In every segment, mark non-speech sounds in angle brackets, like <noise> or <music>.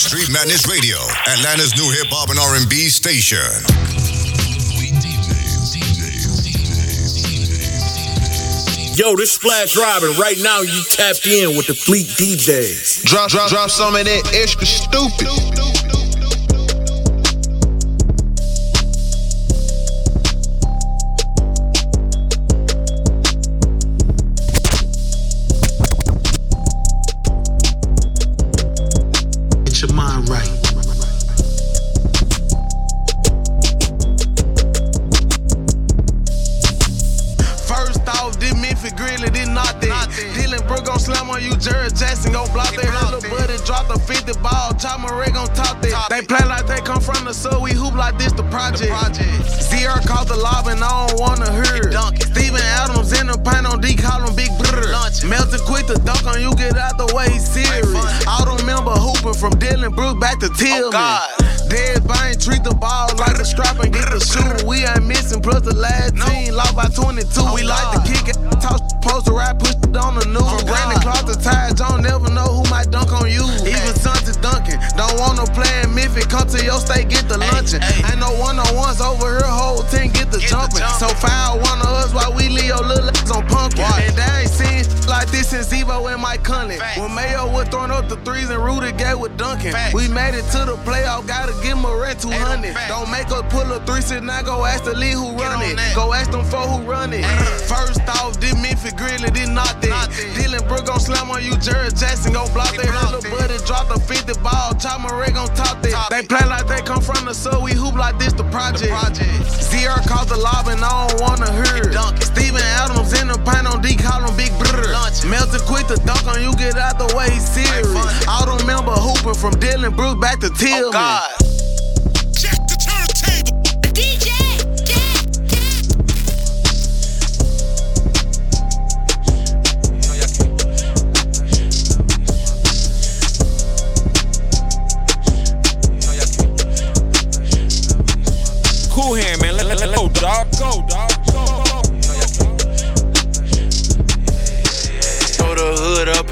Street Madness Radio, Atlanta's new hip hop and R&B station. Yo, this Splash Robin. Right now, you tapped in with the Fleet DJs. Drop, drop, drop some of that extra stupid. Tillman. Oh Dead bang, treat the ball like a strap and get the shoe. We ain't missing, plus the last no. team lost by 22. Oh we God. like to kick it, toss, post a rap, push it on the news. Oh From Brandon Clarke to Ty Jones, never know who might dunk on you. Hey. Even sons is dunking. Don't want no playing Memphis, come to your state, get the luncheon. Ain't no one on ones over here, whole team get the get jumping. The so foul one of us while we leave your little since Evo and Mike Conley. When Mayo was throwing up the threes and Rudy Gay with dunking. We made it to the playoff, gotta give him a rent 200. Don't make us pull a three sit now go ask the lead who run it. Go ask them four who run it. First off, this Memphis Grizzly, did not that. Dillon Brook gon' slam on you, Jaren Jackson gon' block that. Little buddy drop the 50 ball, Chop Ray gon' top that. They play like they come from the so we hoop like this the project. Zr caught the lob and I don't wanna hear it. Steven Adams in the paint on D, call him Big Brother. Melting quick to dunk on you, get out the way, serious. I don't remember hooping from Dillon Brook back to Tillman. Oh God. cool hand, man. Let, let, let, go, dog. Go, dog.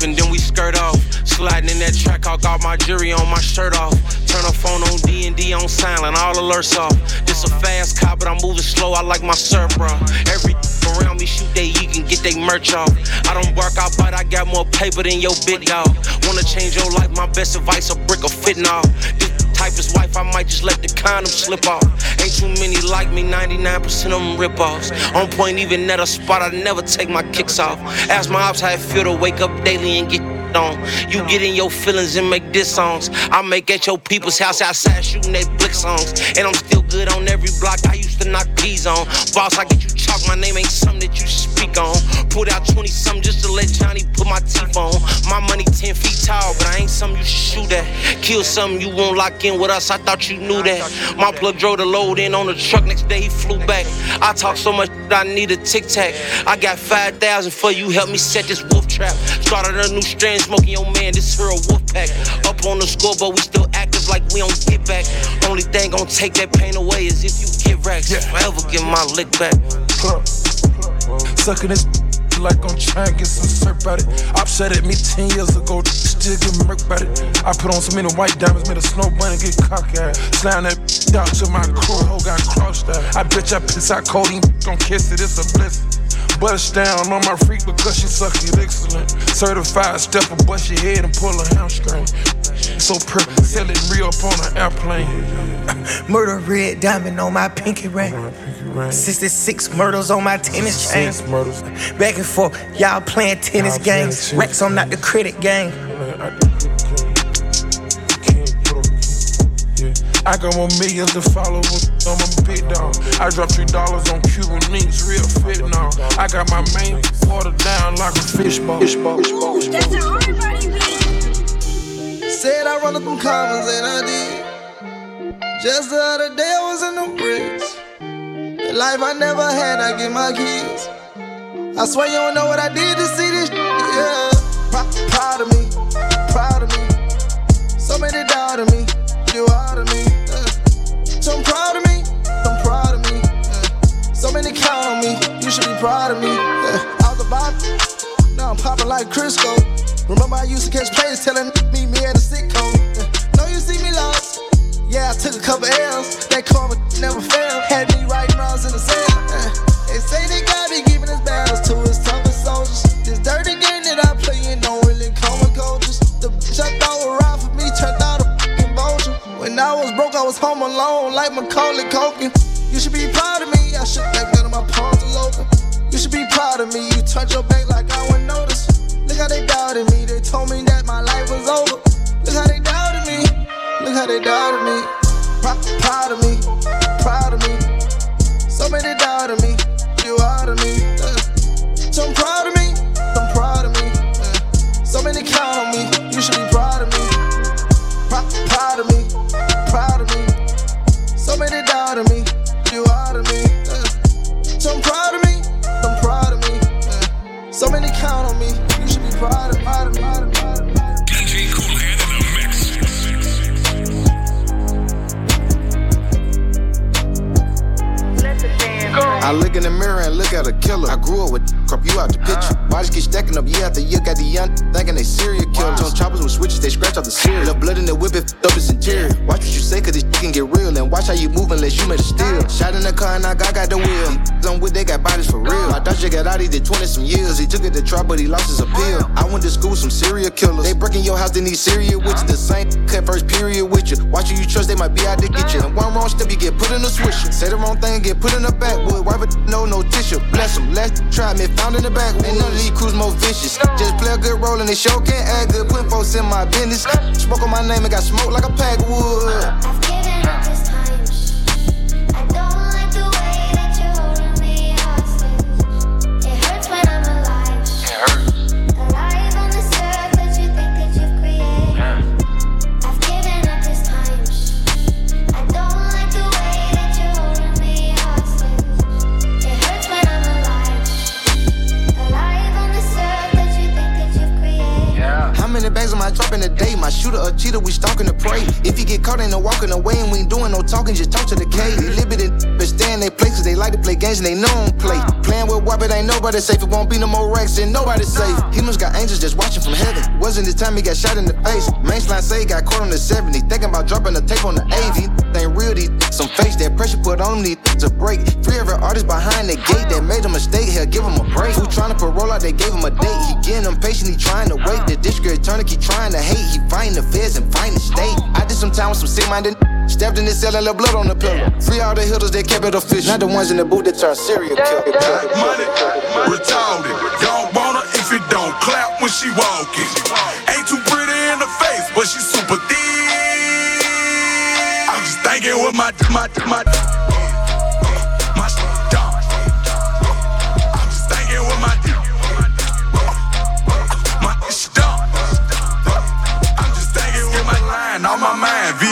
And then we skirt off. Sliding in that track, I got my jury on my shirt off. Turn the phone on D and D on silent, all alerts off. This a fast car, but I'm moving slow. I like my surf, bro. Every <laughs> around me shoot they you can get they merch off. I don't work out, but I got more paper than your big dog. Wanna change your life? My best advice: a brick of fitting off. This type wife, I might just let the condom slip off. Ain't too many like me, 99% of them rip offs. On point, even at a spot, I never take my kicks off. Ask my ops how it feel to wake up daily and get on. You get in your feelings and make diss songs. I make at your people's house outside shooting they blick songs. And I'm still good on every block I used to knock peas on. Boss, I get you chalk, my name ain't something that you speak on. Put out 20 something just to let Johnny put my teeth on. My money 10 feet tall, but I ain't something you shoot at. Kill something you won't lock in with us, I thought you knew that. My plug drove the load in on the truck, next day he flew back. I talk so much, I need a tic tac. I got 5,000 for you, help me set this wolf trap. Started a new strand, smoking your man, this here a wolf pack. Up on the score, but we still active like we don't get back. Only thing gon' take that pain away is if you get racks. Yeah. Forever get my lick back. Sucking this <laughs> like I'm trying to get some surf out it. Upset at me 10 years ago, <laughs> still get murk about it. I put on so many white diamonds, made a snow bunny get cocky. Slam that <laughs> down to my crew, hoe got crossed out. I bet you piss out cold, gon' kiss it, it's a blessing. Bust down on my freak because she suck it excellent. Certified stepper, bust your head and pull a hamstring. So per sell it real up on an airplane. <laughs> Murder red diamond on my pinky ring. 66 murders on my tennis chain. Back and forth, y'all playing tennis games. Rex, I'm not the credit game. I got more millions to follow. I'm a big dog. I drop three dollars on Cuban links, real fit now. I got my main water down like a fishbowl. Fishbowl. Fishbowl. That's a hard Said I run up them comments and I did. Just the other day I was in the bricks. The life I never had, I give my kids. I swear you don't know what I did to see this. Yeah, proud of me, proud of me. So many doubt of me, you out count on me. You should be proud of me. Yeah. Out the box, now I'm popping like Crisco. Remember I used to catch plays telling me me at a sitcom. Yeah. No, you see me lost. Yeah, I took a couple L's. That karma never failed. Had me writing rounds in the sand. Yeah. They say they gotta be giving us battles to his toughest soldiers. This dirty game that I play in don't really come with coaches. The bitch I thought would ride for me turned out a fucking vulture. When I was broke, I was home alone like Macaulay Culkin. You should be proud of me. I my palms open. You should be proud of me. You turned your back like I wouldn't notice. Look how they doubted me. They told me that my life was over. Look how they doubted me. Look how they doubted me. Proud of me. Serial killers. They breaking your house, they need serial with you. The same cut first period with you. Watch who you trust, they might be out to get you. And one wrong step, you get put in a swisher. Say the wrong thing, get put in the backwood. Wipe it, no, no tissue. Bless them. Last try me, found in the back. Ain't none of these crews more vicious. Just play a good role and they show can't act good. Putting folks in my business. Smoke on my name and got smoke like a pack of wood. We stalking to pray. If you get caught, ain't no walking away, and we ain't doing no talking, just talk to the K. They limited, but stay in their places. They like to play games and they know don't play. Ain't nobody safe. It won't be no more racks, and nobody safe. Humans got angels just watching from heaven. Wasn't the time he got shot in the face. Mainline say he got caught on the 70. Thinking about dropping the tape on the 80. Ain't real, these some face. That pressure put on these to break. Free every artist behind the gate that made a mistake. Hell, give him a break. Who trying to parole out, they gave him a date. He getting impatient, he trying to wait. The district attorney keep trying to hate. He fighting the feds and fighting the state. I did some time with some sick minded. Stepped in the cell and left blood on the pillow. Free all the hitters, they kept it official. Not the ones in the booth that turn serial killer. Money, retarded. Don't want her if it don't clap when she walking. Ain't too pretty in the face, but she super thick. I'm just thinking with my my my my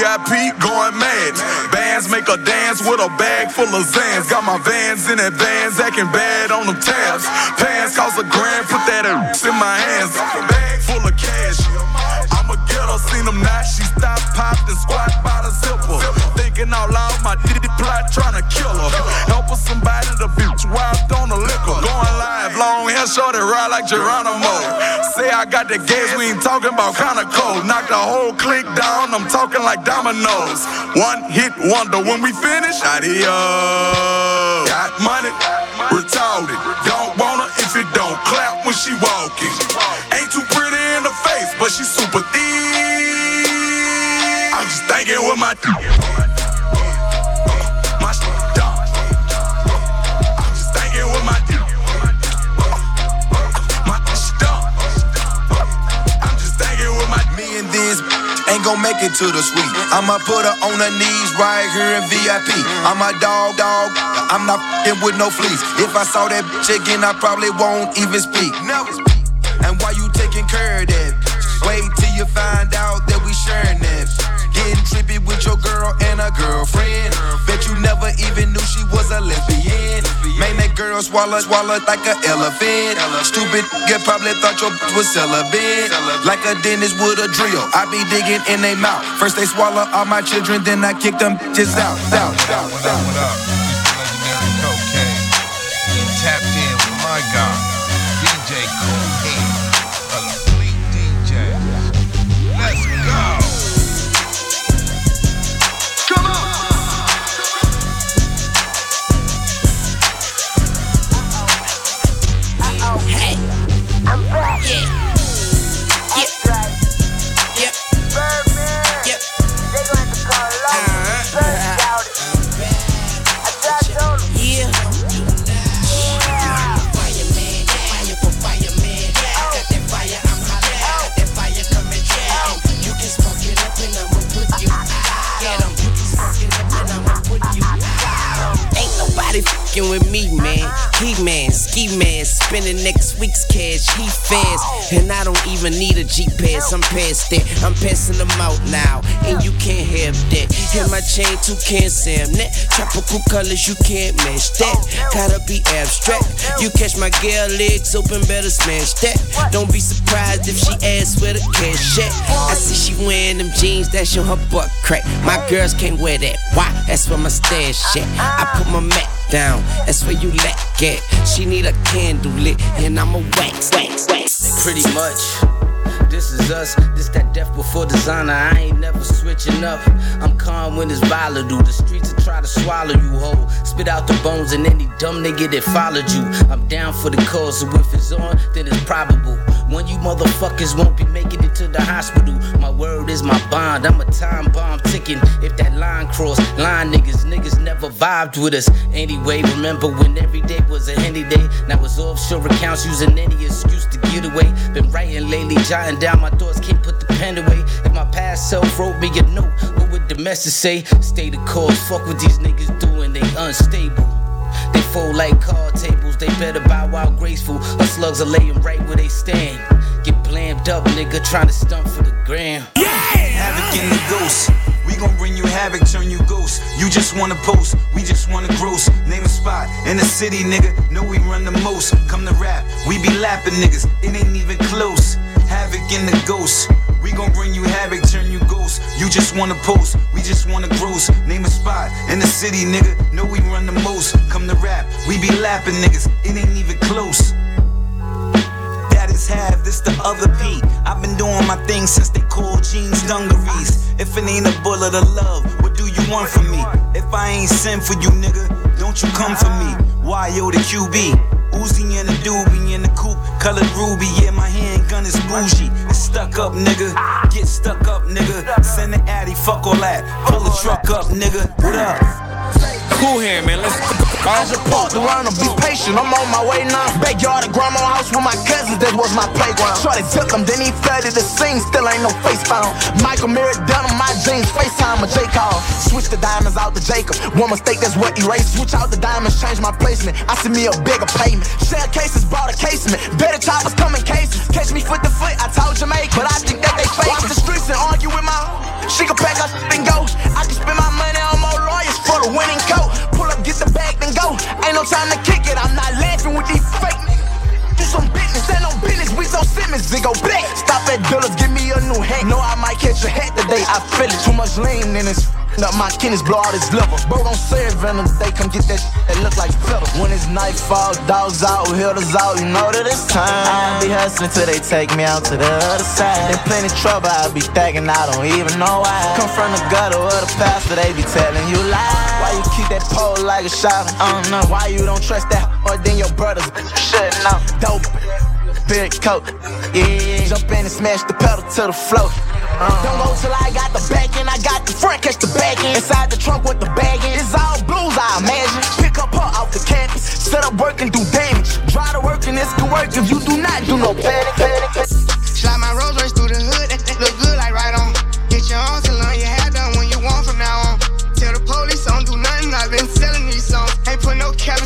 VIP going mad. Bands make a dance with a bag full of Zans. Got my vans in advance, acting bad on them tabs. Pants cost a grand, put that in my hands. Bag full of cash. I'ma get her, seen them not. She stopped, popped, and squat by the zipper. Thinking out loud, my ditty plot trying to kill her. Help her somebody, the bitch wild on the liquor. Going live, long hair, shorty, ride like Geronimo. Say I got the gas, we ain't talking about kinda cold. Knock the whole clique down, I'm talking like dominoes. One hit wonder when we finish, adios. Uh. Got money, retarded. Don't her if it don't clap when she walking. Ain't too pretty in the face, but she super thick. I'm just thinking with my my gon' make it to the suite. I'ma put her on her knees right here in VIP. I'm a dog, dog. I'm not fing with no fleas. If I saw that bitch again, I probably won't even speak. Never speak. And why you taking care of that? Wait till you find out that we sharing that. Getting trippy with your girl and a girlfriend. Bet you never even knew she was a lesbian. Man, that girl swallow, swallow like an elephant. Stupid nigga probably thought your bitch was celibate. Like a dentist with a drill. I be digging in they mouth. First they swallow all my children, then I kick them bitches out. out, out, What up, even need a G pass. I'm past that. I'm passing them out now, and you can't have that. And my chain too can't Sam that. Tropical colors, you can't match that. Gotta be abstract. You catch my girl legs open, better smash that. Don't be surprised if she asks where the cash at. I see she wearing them jeans that show her butt crack. My girls can't wear that. Why? That's where my stash at. I put my mat down. That's where you let get. She need a candle lit, and I'm a wax. Pretty much. This is us, this that death before designer. I ain't never switching up. I'm calm when it's volatile. The streets will try to swallow you whole. Spit out the bones and any dumb nigga that followed you. I'm down for the cause, so if it's on, then it's probable. One you motherfuckers won't be making it to the hospital. My word is my bond. I'm a time bomb ticking. If that line cross, line niggas, niggas never vibed with us. Anyway, remember when every day was a henny day? Now it's offshore accounts using any excuse to get away. Been writing lately, jotting down my thoughts, can't put the pen away. If my past self wrote me a note, what would the message say? Stay the course, fuck what these niggas doing, they unstable. They fold like card tables, they better bow out graceful. Our slugs are laying right where they stand. Get blammed up, nigga, trying to stunt for the gram. Havoc in the ghost. We gon' bring you havoc, turn you ghost. You just wanna post, we just wanna gross. Name a spot in the city, nigga. Know we run the most. Come to rap, we be lapping niggas. It ain't even close. Havoc in the ghost. We gon' bring you havoc, turn you ghost. You just wanna post, we just wanna gross. Name a spot in the city, nigga. Know we run the most. Come to rap, we be lapping niggas. It ain't even close. That is half, this the other P. I've been doing my thing since they called jeans dungarees. If it ain't a bullet of love, what do you want from me? If I ain't sent for you, nigga, don't you come for me. Why yo the QB? Uzi in the doobie in the coupe, colored ruby. Yeah, my handgun is bougie. It's stuck up, nigga. Get stuck up, nigga. Send the addy, fuck all that. Pull the truck up, nigga. What up? Cool here, man. Let's I just parked around and be patient. I'm on my way now. Backyard at grandma's house with my cousins. That was my playground. Shorty took him, then he flooded the scene. Still ain't no face found. Michael Mirror done on my jeans. FaceTime a J call. Switch the diamonds out to Jacob. One mistake, that's what erased. Switch out the diamonds, change my placement. I see me a bigger payment. Shell cases, bought a casement. Better choppers come in cases. Catch me foot to foot. I told Jamaica, but I think that they fake. Watch the streets and argue with my. She can pack up and go. I can spend my money on more lawyers for the winning coat. Pull up, get the bag, then go. Ain't no time to kick it. I'm not laughing with these fake. Do some business, ain't no business. We so Simmons, it go black. Stop at Dillard's, give me a new hat. Know I might catch a hat today. I feel it. Too much lean in this. Up my kidneys, blow out his liver. Bro, don't say it venom. They come get that shit that look like feathers. When it's nightfall, dogs out, hitters out. You know that it's time. I be hustling till they take me out to the other side. In plenty trouble, I be thinking I don't even know why. Come from the gutter with a pastor, they be telling you lies. Why you keep that pole like a shot? I don't know. Why you don't trust that or then your brothers? Shouldn't know. Dope. Big coat, yeah. Jump in and smash the pedal to the floor. Uh. Don't go till I got the back end, I got the front, catch the back end. Inside the trunk with the bag in. It's all blues, I imagine. Pick up her off the campus, set up work and do damage. Try to work and it's good work if you do not do no panic. panic. Slide my Rolls Royce through the hood, that, look good like right on. Get your own salon, your hair done when you want from now on. Tell the police I don't do nothing, I've been selling these songs. Ain't put no cap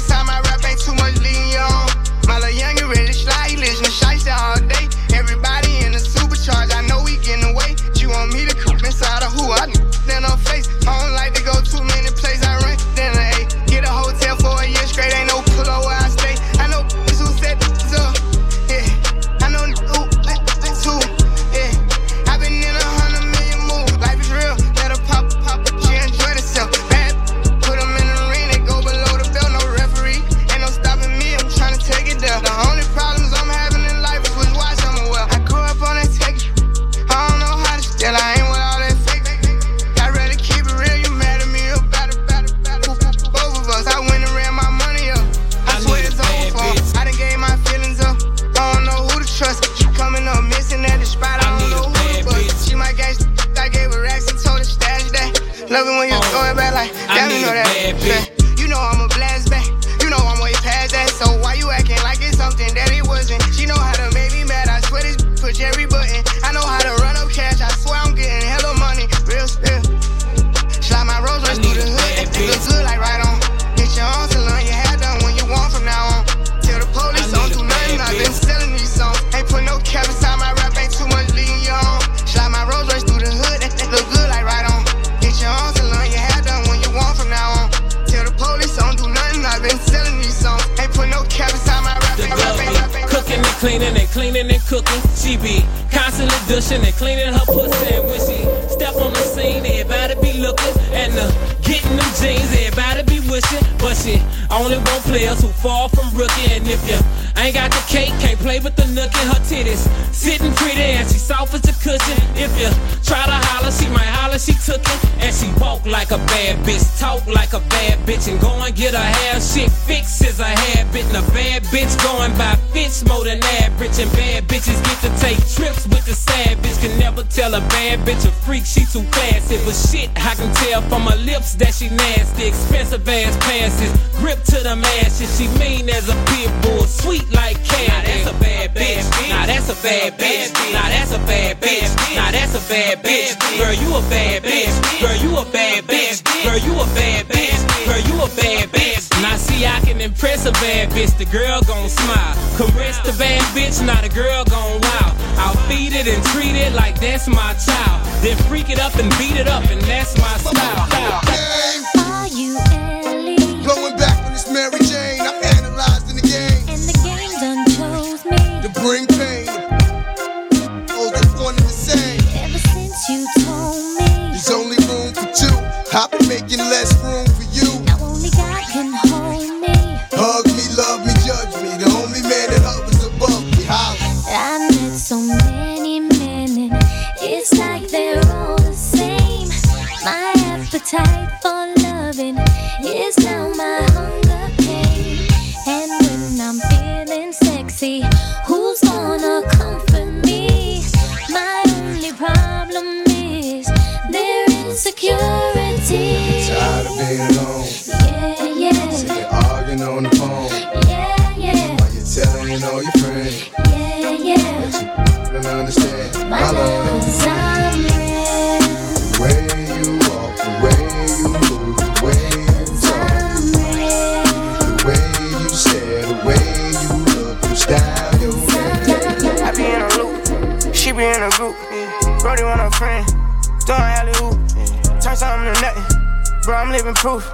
passes, grip to the masses. She mean as a pit bull, sweet like candy. Now that's a bad bitch. Now that's a bad bitch. Now that's a bad bitch. Now that's a bad bitch. Girl, you a bad bitch. Girl, you a bad bitch. Girl, you a bad bitch. Girl, you a bad bitch. Now see, I can impress a bad bitch. The girl gon' smile. Caress the bad bitch. Now the girl gon' wow. I'll feed it and treat it like that's my child. Then freak it up and beat it up, and that's my style. Living proof.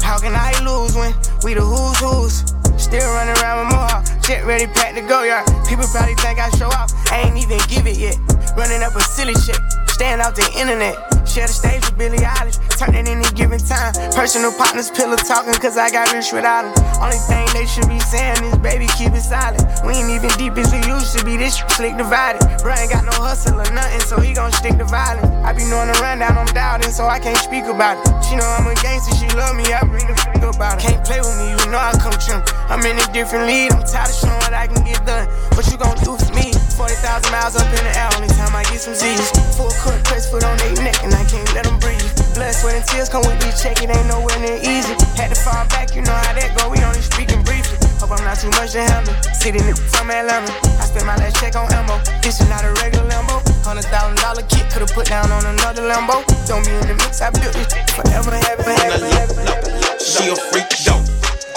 How can I lose when we the who's who's? Still running around with more, jet ready, packed to go yard. People probably think I show off, I ain't even give it yet. Running up a silly shit, staying off the internet. Share the stage with Billie Eilish, turn it any given time. Personal partners, pillow talking, cause I got rich without them. Only thing they should be saying is, baby, keep it silent. We ain't even deep as we used to be, this slick divided. Bro ain't got no hustle or nothing, so he gon' stick to violence. I be knowing the rundown, I'm doubting, so I can't speak about it. She know I'm a gangster, she love me, I bring the f about it. Can't play with me, you know I come trim. I'm in a different lead, I'm tired of showing what I can get done. What you gon' do for me? 40,000 miles up in the air, only time I get some Z's. Full court press foot on their neck, and I can't let them breathe. Blood, sweat, and tears come with this check, it ain't nowhere near easy. Had to fall back, you know how that go, we only speaking briefly. Hope I'm not too much to handle. Sitting in from Atlanta, I spent my last check on ammo. This is not a regular Lambo. Hundred thousand dollar kit, could've put down on another Lambo. Don't be in the mix, I built this forever, ever, ever, ever, ever. She a freak though,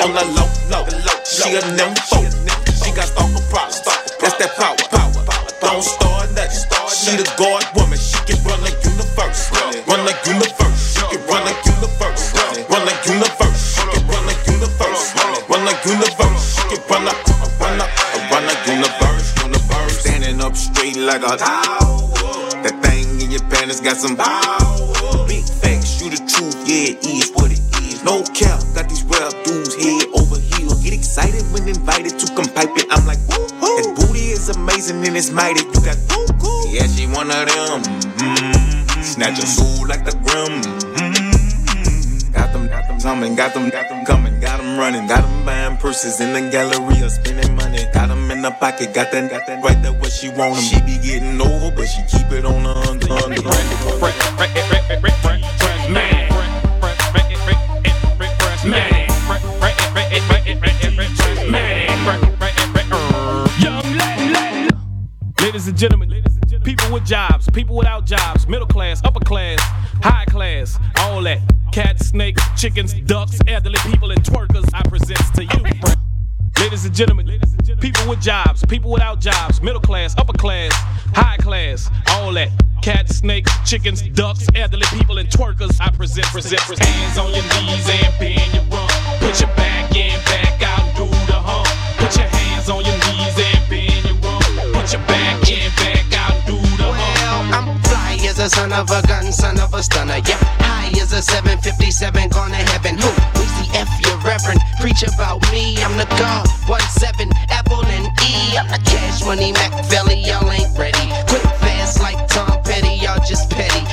on the low, low. She a nympho. She got stalker problems. That's that power. Don't start nothing. She the guard woman. She can run like universe. Run like universe. Run like universe. Run like universe. Run like universe. Run like universe. Run like run like run like universe. Universe. Standing up straight like a tower. That thing in your panties got some power. Big facts, you the truth, yeah, it is what it is. No cap, got these rap dudes head over heels. Get excited when invited to come pipe it. I'm like, woo hoo. that booty is amazing and it's mighty. You got, yeah, she one of them. Mm-hmm. Snatch a soul like the grim. Mm-hmm. Got them, got them coming, got them, got them coming, got them running, got them buying purses in the gallery or spending money. Got them in the pocket, got that, got that right there where she want 'em. She be getting over, but she keep it on the under, under. Ladies and gentlemen, people with jobs, people without jobs, middle class, upper class, high class, all that. Cats, snakes, chickens, ducks, elderly people, and twerkers, I present to you. Ladies and gentlemen, people with jobs, people without jobs, middle class, upper class, high class, all that. Cats, snakes, chickens, ducks, elderly people, and twerkers, I present, present, present. And and hands on your knees and bend your rump. Put your back in, back son of a gun, son of a stunner. Yeah, high as a 757, gone to heaven. Who? We see F your reverend. Preach about me, I'm the God. One seven, Apple and E. I'm the cash money Mac Valley, y'all ain't ready. Quick fast like Tom Petty, y'all just petty.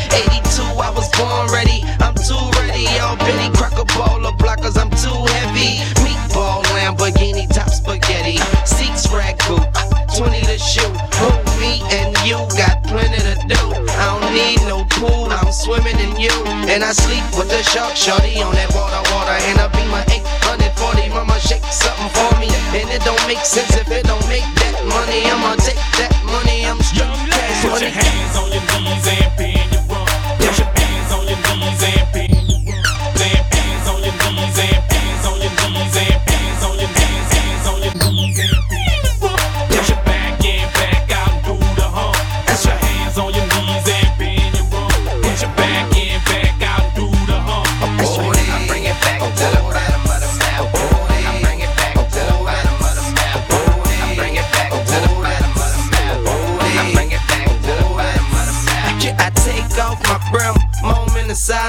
And I sleep with the shark shorty on that water, water. And I be my 840, mama shake something for me. And it don't make sense if it don't make that money. I'ma take that money, I'm cash Put your hands on your knees and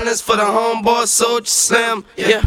Silence for the homeboy Soldier Slim. Yeah.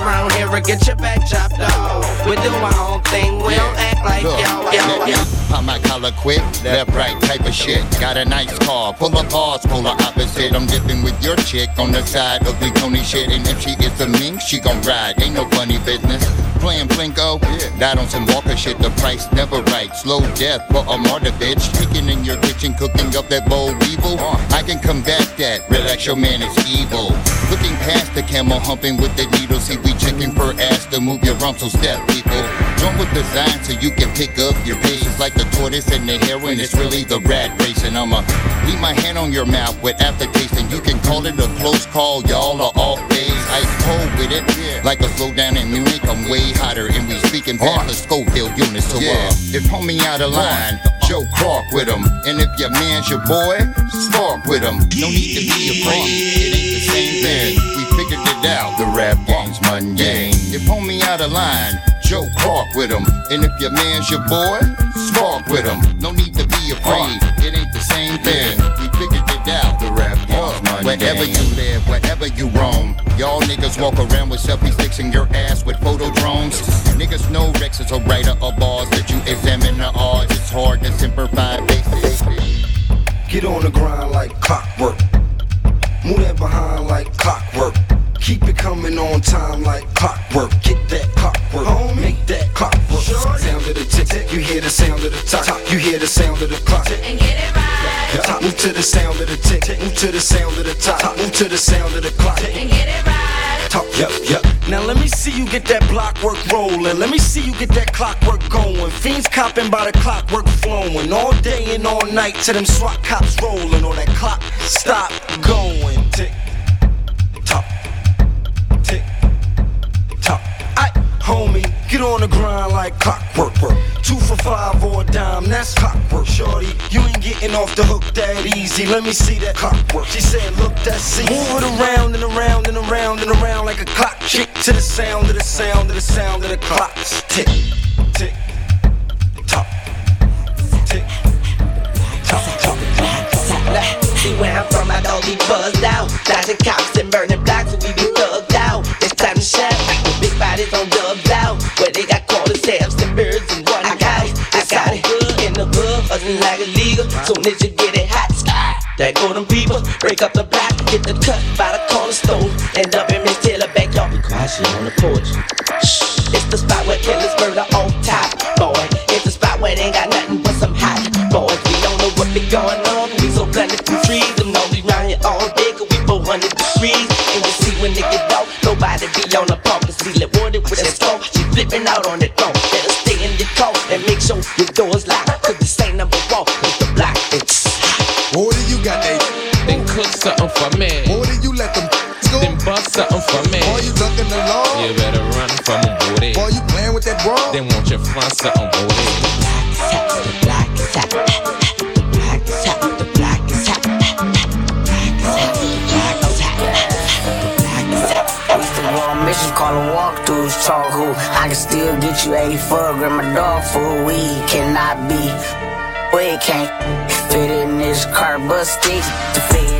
Around here get your back chopped off. We do our own thing. We don't act like Look, y'all. y'all, y'all. pop my collar quick, left, right type of shit. Got a nice car, pull up cars, polar opposite. I'm dipping with your chick on the side, ugly Tony shit. And if she is a mink, she gon' ride. Ain't no funny business. Playing Plinko, died on some Walker shit. The price never right. Slow death for a martyr bitch. Chicken in your kitchen, cooking up that boll weevil. Uh. I can combat that. Relax, your man is evil. Looking past the camel, humping with the needle. See, we checking for ass to move your rump, so step, people. Drum was designed so you can pick up your patience like the tortoise and the heroin. It's really the rat race, and I'ma leave my hand on your mouth with aftertaste, and you can call it a close call. Y'all are off days. Ice cold with it, like a slowdown in Munich. I'm way hotter, and we speaking past the Schofield units. So uh, if homie out of line, Joe Clark with him, and if your man's your boy, spark with him. No need to be afraid. It ain't the same thing. We figured it out. The rap game's mundane. If homie out of line, Joe Clark with him. And if your man's your boy, spark with him. No need to be afraid. It ain't the same thing. We figured it out. The rap game's mundane. Wherever you live, wherever you roam, y'all niggas walk around with selfie sticks in your ass with photo drones. Niggas know Rex is a writer of bars that you examine the odds. It's hard to simplify basics. Get on the grind like clockwork. Move that behind like clockwork. Keep it coming on time like clockwork. Get that clockwork. Make that clockwork. Sound of the tick tick. You hear the sound of the top. You hear the sound of the clock. And get it right. Top. Move to the sound of the tick. Move to the sound of the top. Move to the sound of the clock. And get it right. Top. Yep, yep. Now let me see you get that block work rolling. Let me see you get that clockwork going. Fiends copping by the clockwork flowing. All day and all night till them SWAT cops rolling. Or that clock stop going. Tick, tick, tock. I, homie, get on the grind like clockwork. Two for five or a dime, that's clockwork, shorty. You ain't getting off the hook that easy. Let me see that clockwork. She said, look, that's easy. Move it around and around and around and around like a clock. Chick to the sound of the sound of the sound of the clocks. Tick, See where I'm from, I don't be buzzed out. Dodging cops and burning blocks, and we be thugged out. It's time to shine. The big bodies on dubs out. Where they got quarter halves and birds and one guys. I got it good in the hood, hustling like a. Soon as you get it hot, sky. There go them people, break up the block, get the cut by the corner store. End up in Miss Taylor backyard, be quiet, she on the porch. Shh, it's the spot where killers murder flipping out on the throne. Better stay in the car and make sure your door's locked. Cause this ain't number one, it's the block. It's What do you got, they? Then cook something for me. What do you let them go? Then bust something for me. Boy, you ducking the law. You better run from a booty. Boy, you playing with that bra. Then won't you front something booty? Mission call them walkthroughs, talk who I can still get you 84 gram my dog food. We cannot be, we can't fit in this car busted. The feds cannot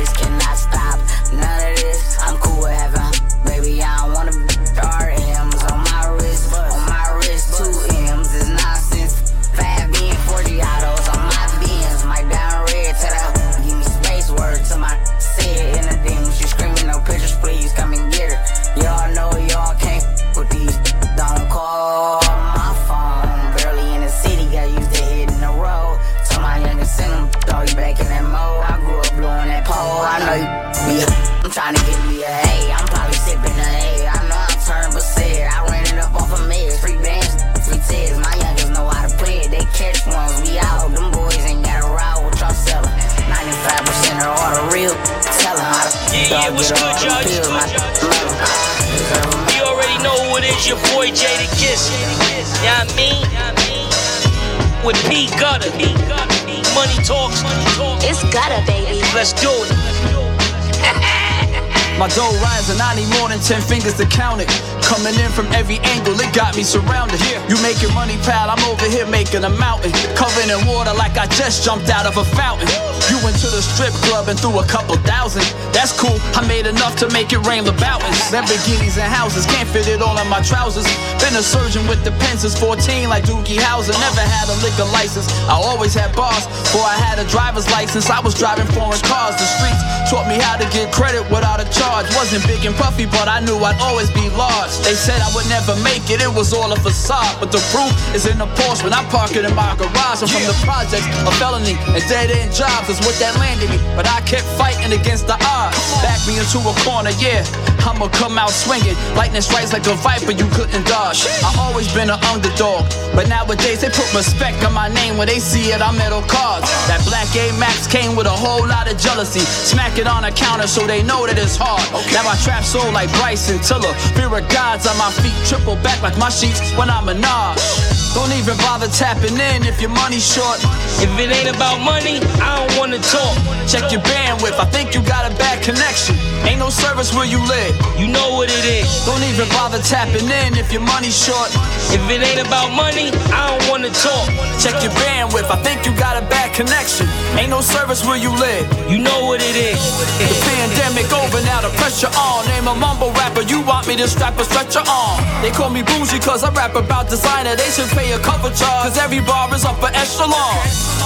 making money, pal, I'm over here making a mountain. Covered in water like I just jumped out of a fountain. You went to the strip club and threw a couple thousand. That's cool, I made enough to make it rain Louboutins. Lamborghinis and houses, can't fit it all in my trousers. Been a surgeon with the pen since 14 like Doogie Howser. Never had a liquor license, I always had bars. Before I had a driver's license, I was driving foreign cars. The streets taught me how to get credit without a charge. Wasn't big and puffy, but I knew I'd always be large. They said I would never make it, it was all a facade. But the proof is in the Porsche when I park it in my garage. I'm from the projects, a felony, and dead end jobs is what that landed me. But I kept fighting against the odds. Back me into a corner, yeah. I'ma come out swinging. Lightning strikes like a viper, you couldn't dodge. I've always been an underdog, but nowadays they put respect on my name when they see it. I'm metal cards. That black Amex came with a whole lot of jealousy. Smack it on a counter so they know that it's hard. Now I trap soul like Bryson Tiller. Fear of God's on my feet, triple back like my sheets when I'm a Minaj. Don't even bother tapping in if your money's short. If it ain't about money, I don't wanna talk. Check your bandwidth, I think you got a bad connection. Ain't no service where you live. You know what it is. Don't even bother tapping in if your money's short. If it ain't about money, I don't wanna talk. Check your bandwidth, I think you got a bad connection. Ain't no service where you live. You know what it is. The pandemic over now, the pressure on. Name a mumble rapper, you want me to strap a stretcher on. They call me bougie cause I rap about designer. They should pay a cover charge, cause every bar is upper echelon.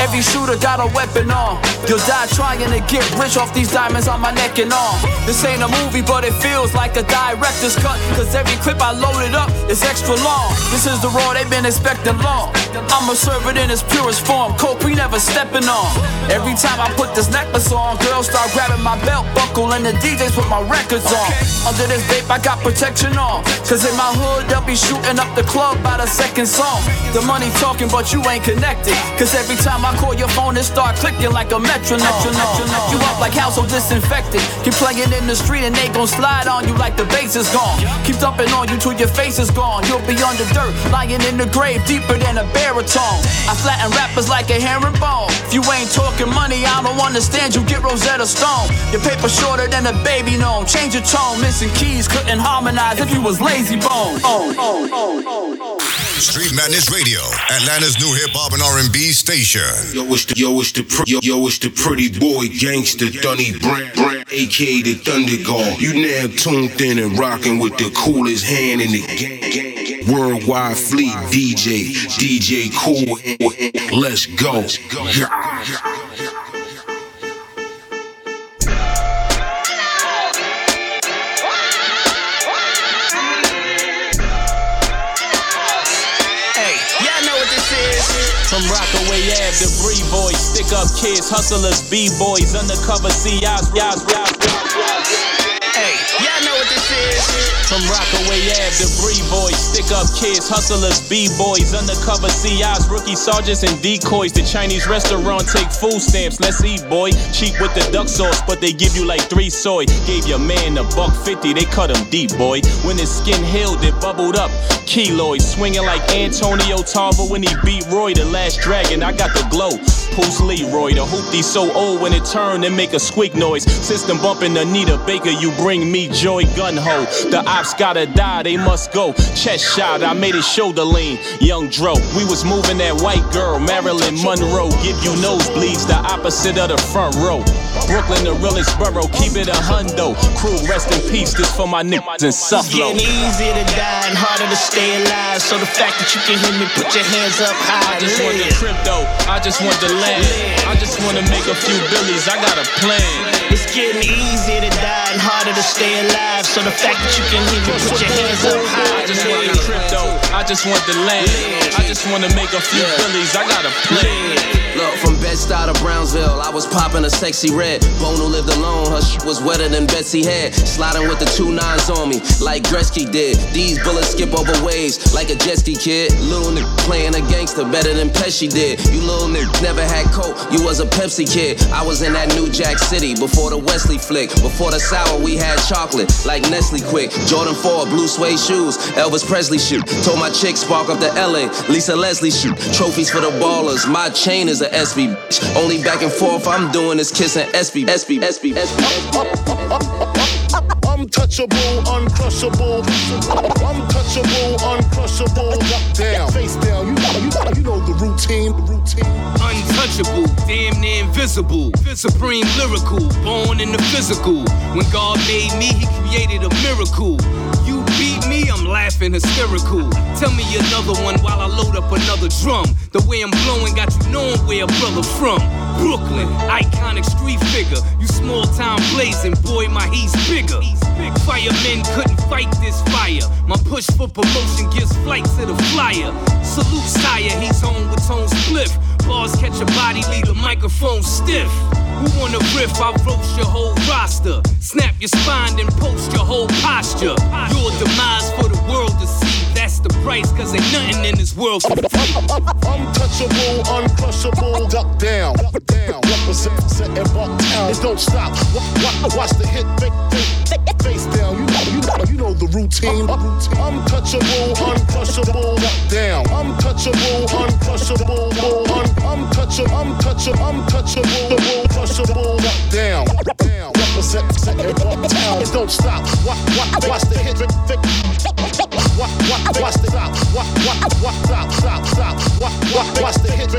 Every shooter got a weapon on. You'll die trying to get rich off these diamonds on my neck and arm. This ain't a movie, but it feels like a director's cut. Cause every clip I loaded up is extra long. This is the raw they've been expecting long. I'ma serve it in its purest form. Coke we never stepping on. Every time I put this necklace on, girls start grabbing my belt buckle and the DJs put my records on. Under this vape, I got protection on. Cause in my hood, they'll be shooting up the club by the second song. The money talking, but you ain't connected. Cause every time I call your phone, it start clicking like a metronome. You up like household disinfected. Keep playing in the street and they gon' slide on you like the bass is gone. Keep dumping on you till your face is gone. You'll be under dirt, lying in the grave deeper than a baritone. I flatten rappers like a herringbone. If you ain't talking money, I don't understand. You get Rosetta Stone. Your paper shorter than a baby gnome. Change your tone, missing keys, couldn't harmonize if you was lazy bone. Oh, oh, oh, Street Madness Radio, Atlanta's new hip hop and R&B station. Yo, it's the yo, it's the pr- yo, yo, it's the pretty boy gangster Dunny Brown, Brown, aka the Thunder God. You now tuned in and rocking with the coolest hand in the game. Worldwide fleet DJ, DJ Cool. Let's go. Yeah. From Rockaway Ave Bree Boys, stick up kids, hustlers, B-boys, undercover CIs, From Rockaway Ave Bree Boys, stick up kids, hustlers, B-boys, undercover CIs, rookie sergeants, and decoys. The Chinese restaurant take food stamps, let's eat, boy. Cheap with the duck sauce, but they give you like three soy. Gave your man a buck fifty, they cut him deep, boy. When his skin healed, it bubbled up. Keloid swinging like Antonio Tarver when he beat Roy, the last dragon. I got the glow. Bruce Leroy, the hoopty so old when it turn and make a squeak noise. System bumping Anita Baker, you bring me joy gun ho. The ops gotta die, they must go. Chest shot, I made his shoulder lean. Young Dro, we was moving that white girl, Marilyn Monroe. Give you nosebleeds, the opposite of the front row. Brooklyn, the realest borough, keep it a hundo. Crew, rest in peace, this for my niggas in It's Suffalo. getting to die and harder to stay alive. So the fact that you can hear me, put your hands up high. I just want the crypto, I just want the land. I just wanna make a few billies, I got a plan. It's getting easier to die and harder to stay alive. So the fact that you can hear me, put your hands up high. I just want the crypto, I just want the land. I just wanna make a few billies, I got a plan. Look, from Bed-Stuy to Brownsville, I was popping a sexy red. Bono lived alone, her shit was wetter than Betsy had. Sliding with the two nines on me, like Gretzky did. These bullets skip over waves, like a jet ski kid. Little nigga playing a gangster better than Pesci did. You little nigga never had coke, you was a Pepsi kid. I was in that New Jack City before the Wesley flick. Before the sour, we had chocolate, like Nestle Quik. Jordan 4, blue suede shoes, Elvis Presley shoot. Told my chick, spark up the LA, Lisa Leslie shoot. Trophies for the ballers, my chain is a SB. Only back and forth I'm doing is kissing SB, SB, SB, SB. Untouchable, uncrushable. Untouchable, uncrushable. Down, face down. You know, you know, you know the routine. The routine. Untouchable, damn near invisible. Supreme lyrical, born in the physical. When God made me, He created a miracle. You beat me, Laughing hysterical. Tell me another one while I load up another drum. The way I'm blowing got you knowing where a brother from. Brooklyn, iconic street figure. You small town blazing, boy, my heat's bigger. Firemen couldn't fight this fire. My push for promotion gives flight to the flyer. Salute sire, he's home with tone spliff. Bars catch a body, leave the microphone stiff. Who wanna riff? I roast your whole roster. Snap your spine and post your whole posture. Your demise for the world to see. That's the price, cause ain't nothing in this world for free. Untouchable, uncrushable. Duck down, down. Represent, set and buck down. And don't stop. Wa- wa- Watch the hit, fake, face down. You the routine. Uh, uh, untouchable, uncrushable. Down. Untouchable, uncrushable. Un- untouchable, untouchable, untouchable. Uncrushable. Duck down, down. Represent, set and buck down. And don't stop. Wa- wa- Watch the hit. Watch, watch, watch the stop. Watch, watch, watch, stop, stop, stop. Watch, watch, watch the hit,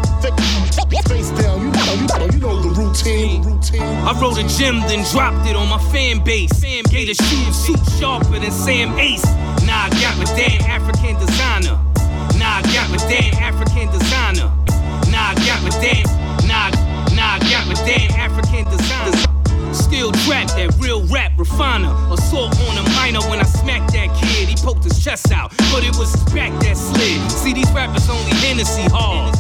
face down. You know, you know, you know the routine. I wrote a gem, then dropped it on my fan base. Sam gave the shoe suit sharper than Sam Ace. Nah, I got my damn African designer. Nah, I got my damn African designer. Nah, I got my damn. Nah, nah, I got my damn African designer. Still trapped that real rap refiner. Assault on a minor when I smacked that kid. He poked his chest out, but it was his back that slid. See, these rappers only Hennessy hard.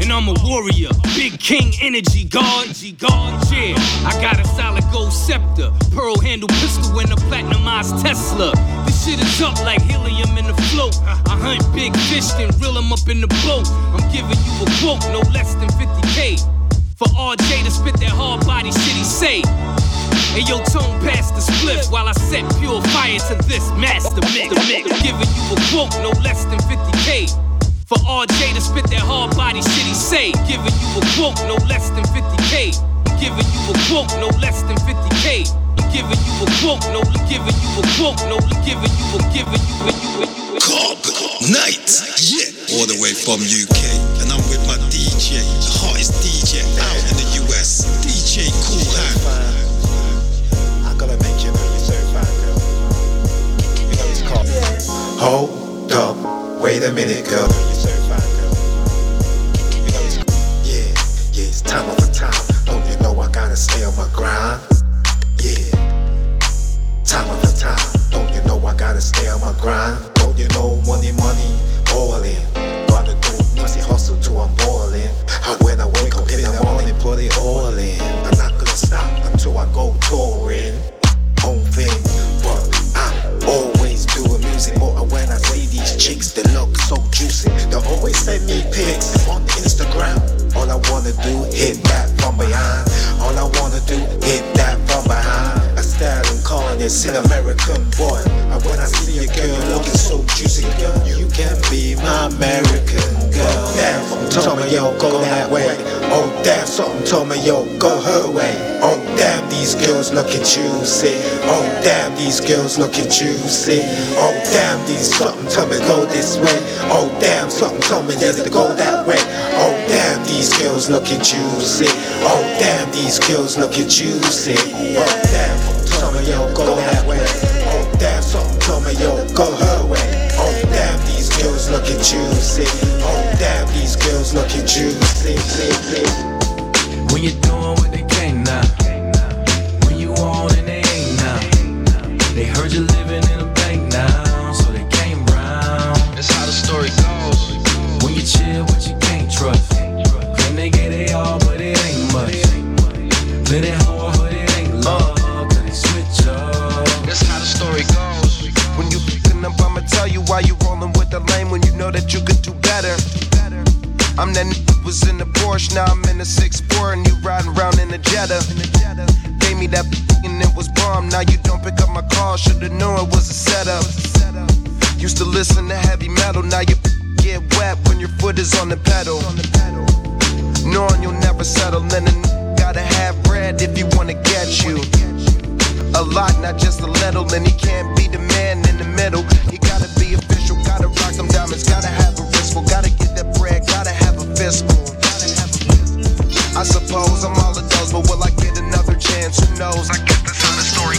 And I'm a warrior, big king energy guard. guard, yeah. I got a solid gold scepter, pearl handle pistol, and a platinumized Tesla. This shit is up like helium in the float. I hunt big fish, then reel them up in the boat. I'm giving you a quote, no less than 50k. For RJ to spit that hard body shit he say. And yo, tone past the spliff while I set pure fire to this master mix. Giving you a quote, no less than 50k. For RJ to spit that hard body shit he say. Giving you a quote, no less than 50k. Giving you a quote, no less than 50k. Giving you a quote, no, giving you a quote, no, giving you a, giving you a, a, you a. Cobb Night, yeah, all the way from UK, and I'm with my DJ, the hottest DJ out in the US, DJ Cool Hand. I'm gonna make you know you're certified, girl. You know it's called. Hold up, wait a minute, girl. You're certified, girl. You know it's yeah, yeah. It's time over time. Don't you know I gotta stay on my grind? Yeah, time over time. Gotta stay on my grind? Don't you know money, money, in. Gotta do pussy hustle till I'm boiling. And when I wake up in the morning, put it all in. I'm not gonna stop until I go touring. Home thing, but I always do a music. But when I see these chicks, they look so juicy. They always send me pics on Instagram. All I wanna do, hit that from behind. All I wanna do, hit that from behind. I style and calling finest in American boy. When I see a girl looking so juicy, girl, you can be my American girl. Damn, something told me yo, go that way. Oh damn, something told me yo, go her way. Oh damn, these girls looking juicy. Oh damn, these girls looking juicy. Oh damn, these something told me go this way. Oh damn, something told me there's to go that way. Oh damn, these girls looking juicy. Oh damn, these girls looking juicy. Oh damn, something told me yo, go that way. Juicy. Oh damn, these girls looking juicy. When you're doing now I'm in the 6-4 and you riding around in a Jetta. Gave me that and it was bomb. Now you don't pick up my call, shoulda known it was a setup. Used to listen to heavy metal, now you get wet when your foot is on the pedal. Knowing you'll never settle, then a gotta have bread if you wanna get you. A lot, not just a little, and he can't be suppose I'm all of those, but will I get another chance? Who knows? I guess that's how the story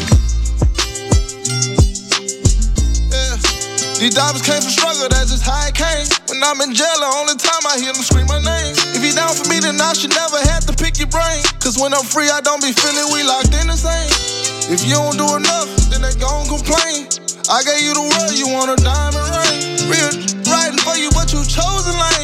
These diamonds came from struggle, that's just how it came. When I'm in jail, the only time I hear them scream my name. If you down for me, then I should never have to pick your brain. Cause when I'm free, I don't be feeling we locked in the same. If you don't do enough, then they gon' complain. I gave you the world, you want a diamond ring. Real writing for you, but you chosen lane.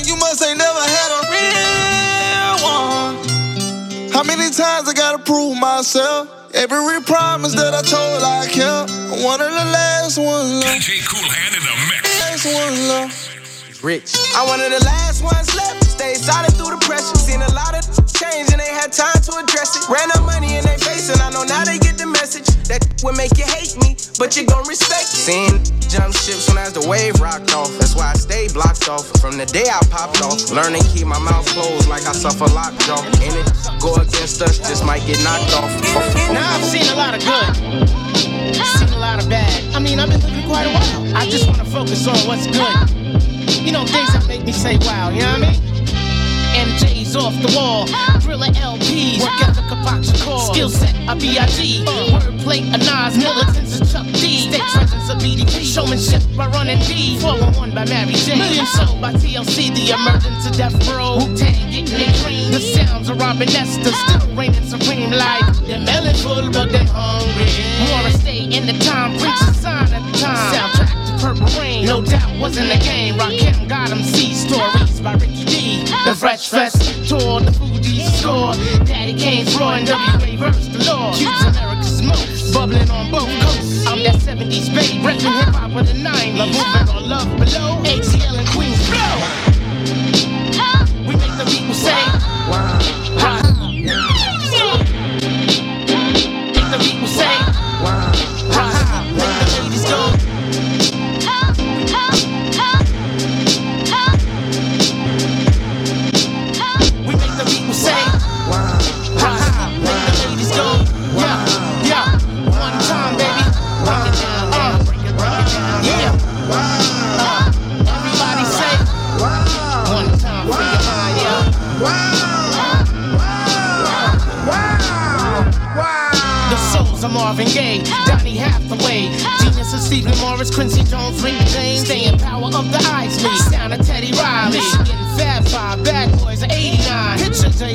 Times I gotta prove myself? Every promise that I told I kept. One of the last ones left. DJ Koolhand in the mix. Last one left. Rich. I'm one of the last ones left. Stay solid through the pressure. Seen a lot of change and they had time to address it. Ran up money in their face and I know now they get the message. That would make you hate me, but you gon' respect it. Seen jump ships when as the wave rocked off. That's why I stay blocked off. From the day I popped off. Learn to keep my mouth closed like I suffer lockjaw. And it go against us, just might get knocked off. Now I've seen a lot of good. Seen a lot of bad. I mean, I've been living quite a while. I just wanna focus on what's good. You know, things that make me say wow, you know what I mean? MJ's off the wall, thriller LPs, work ethic a core, skill set. A B.I.G., wordplay a Nas, militants a Chuck D, state presence a BDP, showmanship by running D, 411 by Mary J, Million Soul. By TLC, the emergence of Death Row, Wu-Tang. Getting their cream, the sounds of Robin Nestor, still reigning supreme like, they're melon full but they're hungry, wanna stay in the time, preach a sign at the time, soundtrack Purple Rain, no doubt wasn't a game, Rakim got 'em see stories by Ricky D, the Fresh Fest tour, the Fugees score. Daddy Kane's and WA verse the law. Cube's America's most, bubbling on both coasts. I'm that 70s babe, repping hip hop with the 90s. Love movement or love below. ATL and Queens flow.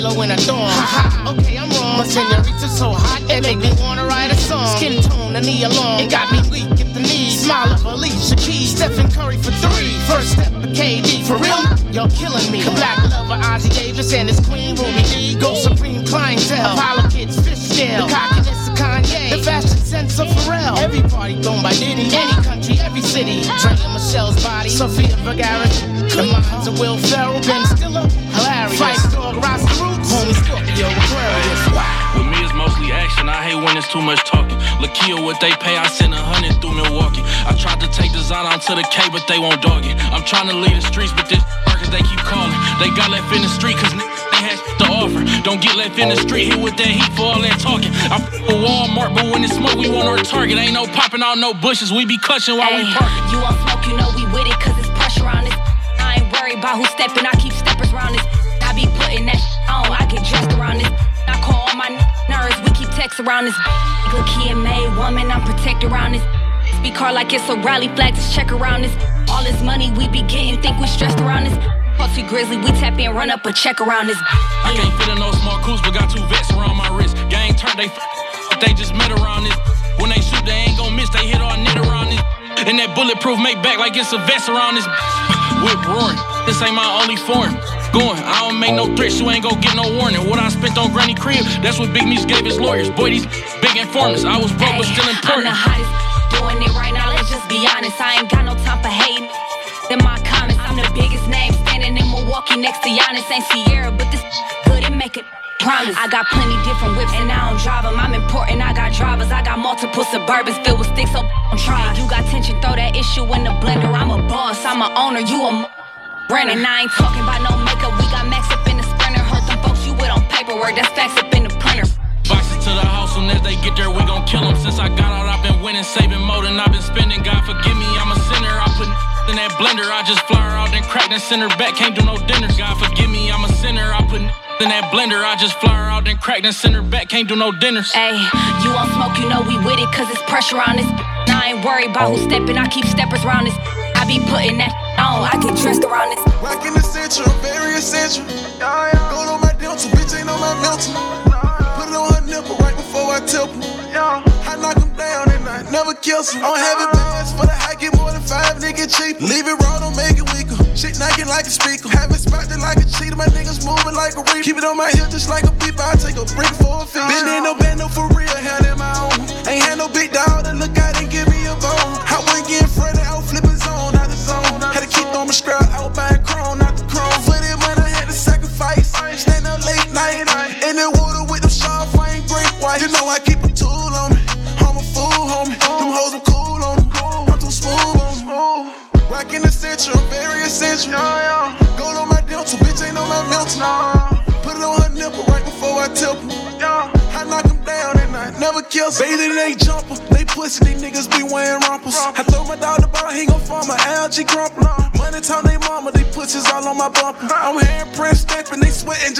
Lo in a ha, okay I'm wrong, my senorita so hot it make me wanna write a song. Skin tone, a knee along, it got me weak at the knees. Smile of Alicia Keys, Stephen Curry for three, first step of KD for real. Y'all killing me. Black lover Ossie Davis and his queen Ruby Dee. Go supreme clientele. Apollo kids, Fishscale. The cockiness of Kanye. The fashion sense of Pharrell. Every party thrown by Diddy. Any country, every city. Ah. Dre and Michelle's body. Sofia Vergara. The minds of Will Ferrell. Ben Stiller. Hilarious. Fight dog Rasta Roots. Homie Aquarius. With me it's mostly action. I hate when it's too much talking. Lakia, what they pay, I send a hundred through Milwaukee. I tried to take design onto the K, but they won't dog it. I'm trying to leave the streets, but this cause they keep calling. They got left in the street cause they had to offer. Don't get left in the street here with that heat for all that talking. I f with Walmart, but when it's smoke, we want our target. Ain't no popping out no bushes, we be clutching while we park. You want smoke, you know we with it, cause it's pressure on this. I ain't worried about who's stepping, I keep steppers around this. I be putting that on, I get dressed around this. I call all my nerves, we keep texts around this. Good kid made woman, I'm protected around this. Speak hard like it's a rally flag, just check around this. All this money we be getting, think we stressed around this. Pussy grizzly, we tap in, run up a check around this. I can't fit in no small coops, but got two vets around my wrist. Gang turned, they f- they just met around this. When they shoot, they ain't gon' miss, they hit all net around this. And that bulletproof make back like it's a vest around this. Whip roaring, this ain't my only form. Going, I don't make no threats, you ain't gon' get no warning. What I spent on Granny Crib, that's what Big Meech gave his lawyers. Boy, these big informants, I was broke, but still important. I'm the hottest, doing it right now, let's just be honest. I ain't got no time for hating. In my comments, I'm the biggest name standing in Milwaukee next to Giannis. Ain't Sierra, but this good and make it. Promise. I got plenty different whips and I don't drive them. I'm important, I got drivers. I got multiple Suburbans filled with sticks, so I'm trying. You got tension, throw that issue in the blender. I'm a boss, I'm a owner, you a m- Brennan. I ain't talking about no makeup, we got max up in the sprinter. Hurt them folks you with on paperwork, that's facts up in the printer. Boxes to the house, soon as they get there, we gon' kill them. Since I got out, I've been winning, saving more than I've been spending. God forgive me, I'm a sinner. I put in that blender, I just fly her out and crack send her back. Can't do no dinners. God forgive me, I'm a sinner. I put in that blender, I just fly her out and crack send her back. Can't do no dinners. Hey, you want smoke, you know we with it, cause it's pressure on this. I ain't worried about who's stepping, I keep steppers around this. I be putting that on, I get dressed around this. Rockin' I'm very essential. Gold on my dental, bitch ain't on my mental. Put it on her nipple right before I tip her. I knock him down and I never kill him. I don't have it for the high, get more than five, nigga cheap. Leave it raw, don't make it weaker. Shit knocking like a speaker. Have it spotted like a cheater. My niggas moving like a reaper. Keep it on my hip just like a beeper. I take a break for a. Bitch, ain't no band, no for real. Hand in my own.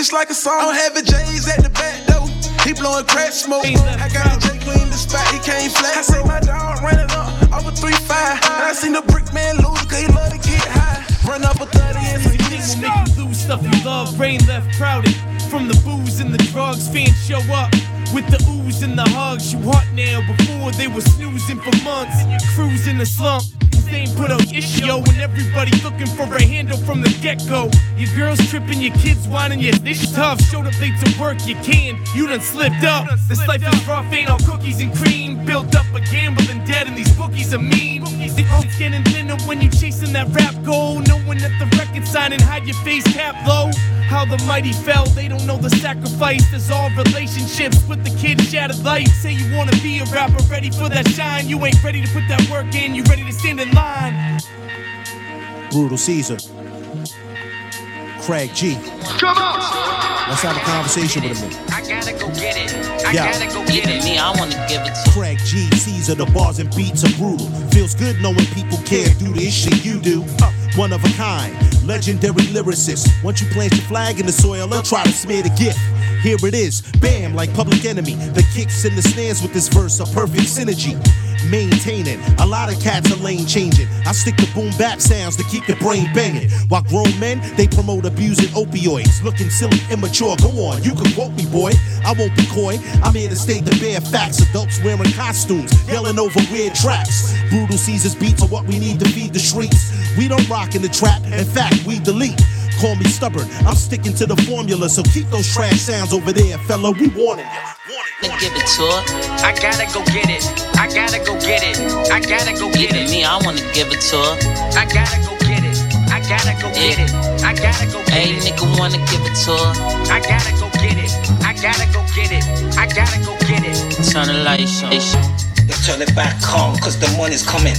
Just like a song. I'm having J's at the back door. He blowing crack smoke. I got a J clean the spot, he came flat. I say my dog ran it up over 3 5. And I seen the brick man lose, cause he love to get high. Run up a 30 and some Things will make you lose stuff you love. Brain left crowded. From the booze and the drugs, fans show up. With the ooze and the hugs, you hot now. Before they were snoozing for months. Cruising the slump. Put out issue, and everybody looking for a handle from the get go. Your girls tripping, your kids whining, yeah, this tough. Showed up late to work, you can. You done slipped up. This life is rough, ain't all cookies and cream. Built up a gambling debt, and these bookies are mean. It's getting thinner when you chasing that rap goal. Knowing that the record signing hide your face cap low. How the mighty fell, they don't know the sacrifice. There's all relationships with the kid shattered life. Say you wanna be a rapper, ready for that shine. You ain't ready to put that work in, you ready to stand in line. Brutal Caesar. Craig G. Come on! Let's have a conversation with him. I gotta go get it. I Yeah. gotta go get it. Me, I wanna give it to Craig G. Caesar, the bars and beats are brutal. Feels good knowing people care. Do this shit you do. Uh, one of a kind, legendary lyricist. Once you plant your flag in the soil, they'll try to smear the gift. Here it is, bam, like Public Enemy. The kicks and the snares with this verse are perfect synergy. Maintaining, a lot of cats are lane changing. I stick to boom bap sounds to keep your brain banging. While grown men, they promote abusing opioids. Looking silly, immature, go on, you can quote me, boy. I won't be coy, I'm here to state the bare facts. Adults wearing costumes, yelling over weird tracks. Brutal Caesar's beats are what we need to feed the streets. We don't rock in the trap, in fact, we delete. Call me stubborn, I'm sticking to the formula, so keep those trash sounds over there, fella. We warning you. Wanna give it to her. I gotta go get it. I gotta go get it. I gotta go get it. Me, I wanna give it to her. I gotta go get it. I gotta go get it. I gotta go get Hey, it. nigga wanna give it to her. I gotta go get it. I gotta go get it. I gotta go get it. Turn the lights on. Turn it back on, cause the money's coming.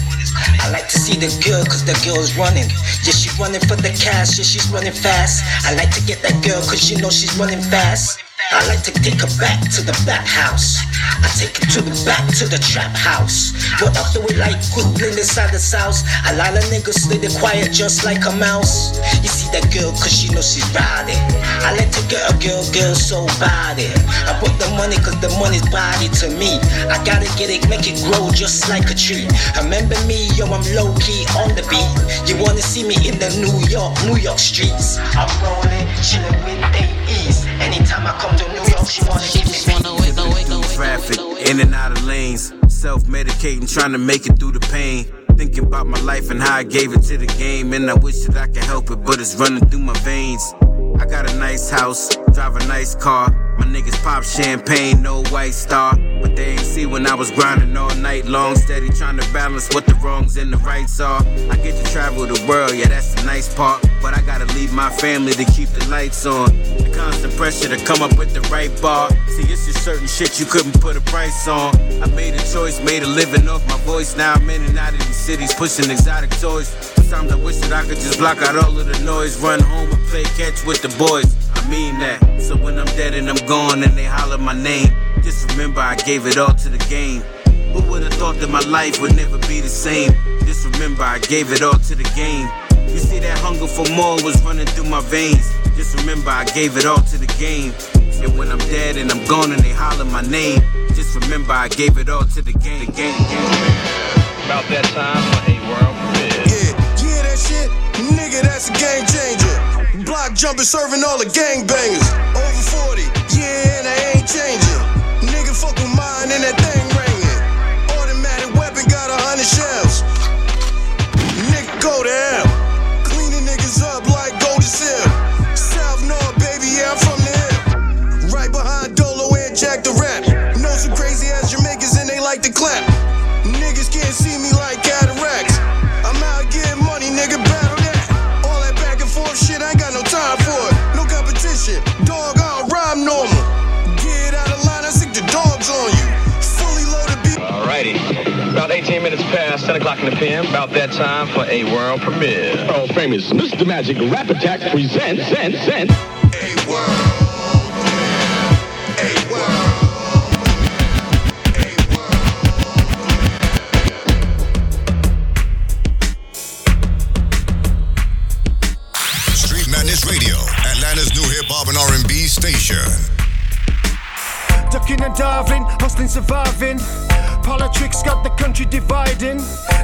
I like to see the girl, cause the girl's running. Yeah, she's running for the cash, yeah, she's running fast. I like to get that girl, cause you know she's running fast. I like to take her back to the back house. I take her to the back to the trap house. What up do we like quickly inside the house? A lot of niggas stay there quiet just like a mouse. You see that girl cause she know she's riding. I like to get a girl, girl so body. I put the money cause the money's body to me. I gotta get it, make it grow just like a tree. Remember me, yo, I'm low key on the beat. You wanna see me in the New York, New York streets? I'm rolling, chilling with AEs. Anytime I come to New York, she wanna give me Traffic, in and out of lanes. Self medicating, trying to make it through the pain. Thinking about my life and how I gave it to the game. And I wish that I could help it, but it's running through my veins. I got a nice house, drive a nice car. My niggas pop champagne, no white star. But they ain't see when I was grinding all night long, steady trying to balance what the wrongs and the rights are. I get to travel the world, yeah, that's the nice part. But I gotta leave my family to keep the lights on. The constant pressure to come up with the right bar. See, it's just certain shit you couldn't put a price on. I made a choice, made a living off my voice. Now I'm in and out of these cities, pushing exotic toys. Sometimes I wish that I could just block out all of the noise, run home and play catch with the boys. I mean that. So when I'm dead and I'm gone and they holler my name, just remember I gave it all to the game. Who would have thought that my life would never be the same? Just remember I gave it all to the game. You see that hunger for more was running through my veins. Just remember I gave it all to the game. And when I'm dead and I'm gone and they holler my name, just remember I gave it all to the game. The game, About that time that's a game changer. Block jumping, serving all the gangbangers. Over 40, yeah, and I ain't changing. Nigga, fuck with mine and that thing ringing. Automatic weapon got a hundred shells. Nigga, go to hell. 10 o'clock in the PM. About that time for a world premiere. World famous Mr. Magic Rap Attack presents, sent, sent. Street Madness Radio, Atlanta's new hip hop and R&B station. Ducking and diving, hustling, surviving. Politics got the country dividing.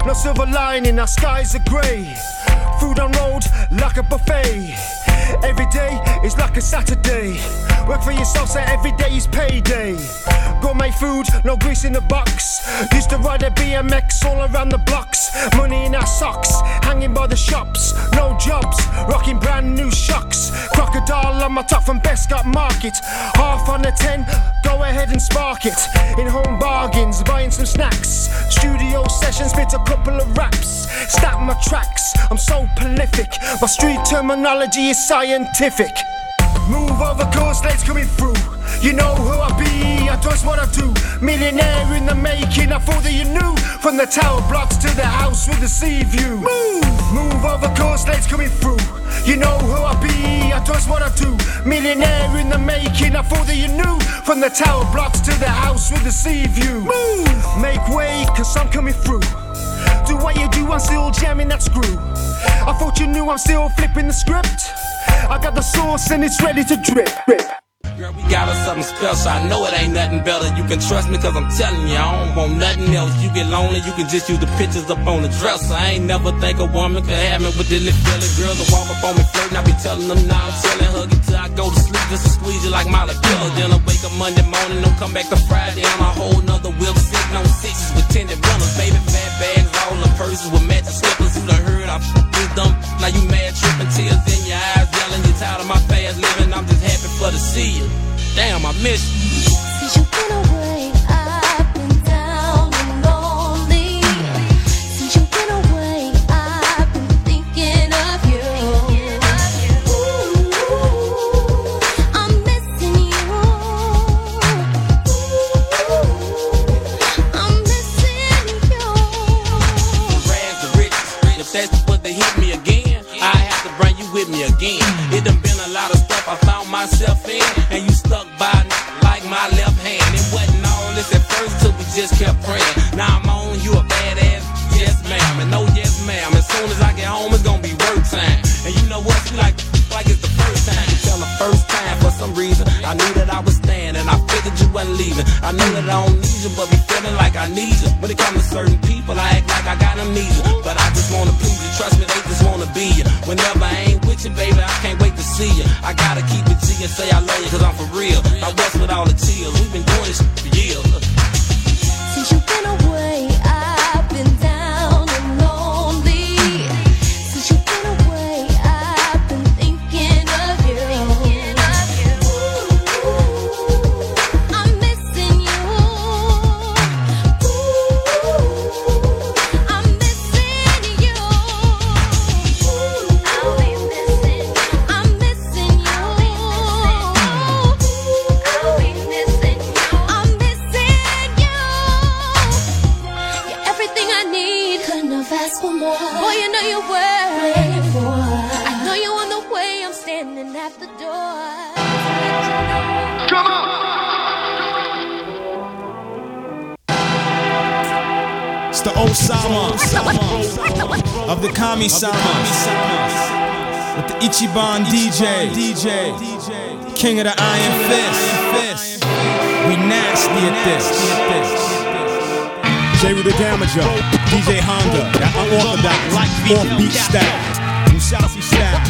No silver lining, our skies are grey. Food on road like a buffet. Every day is like a Saturday. Work for yourself, so every day is payday. Gourmet food, no grease in the box. Used to ride a BMX all around the blocks. Money in our socks, hanging by the shops. No jobs, rocking brand new shocks. Crocodile on my top from Bescot Market. Half on the ten, go ahead and spark it. In home bargains, buying some snacks. Studio sessions, spit a couple of raps. Stack my tracks, I'm so prolific. My street terminology is scientific. Move over course, let's coming through. You know who I be, I does what I do. Millionaire in the making, I thought that you knew. From the tower blocks to the house with the sea view. Move, move over course, let's coming through. You know who I be, I does what I do. Millionaire in the making, I thought that you knew. From the tower blocks to the house with the sea view. Move, make way, cause I'm coming through. Do what you do, I'm still jamming that screw. I thought you knew I'm still flipping the script. I got the sauce and it's ready to drip. drip. Girl, we got us something special. I know it ain't nothing better. You can trust me, cause I'm telling you, I don't want nothing else. You get lonely, you can just use the pictures up on the dresser. I ain't never think a woman could have me with this little feeling. Girls that walk up on me flirting, I be telling them now I'm telling, hug it till I go to sleep, just to squeeze you like Molly Killer. Then I wake up Monday morning, don't come back to Friday. I'm a whole nother wheel sitting on sixes with tinted runners. Baby, fat bags, purses with matching slippers. You done heard I f- this dumb, now you mad tripping, tears in your eyes, yelling, you tired of my fast living. I'm just happy for see you. Damn, I miss you. Since you've been away, myself of the Kami Sama with the Ichiban DJ, DJ, King of the Iron Fist. We nasty at this. J. the Damager, DJ Honda, that unorthodox, offbeat style, Musashi style,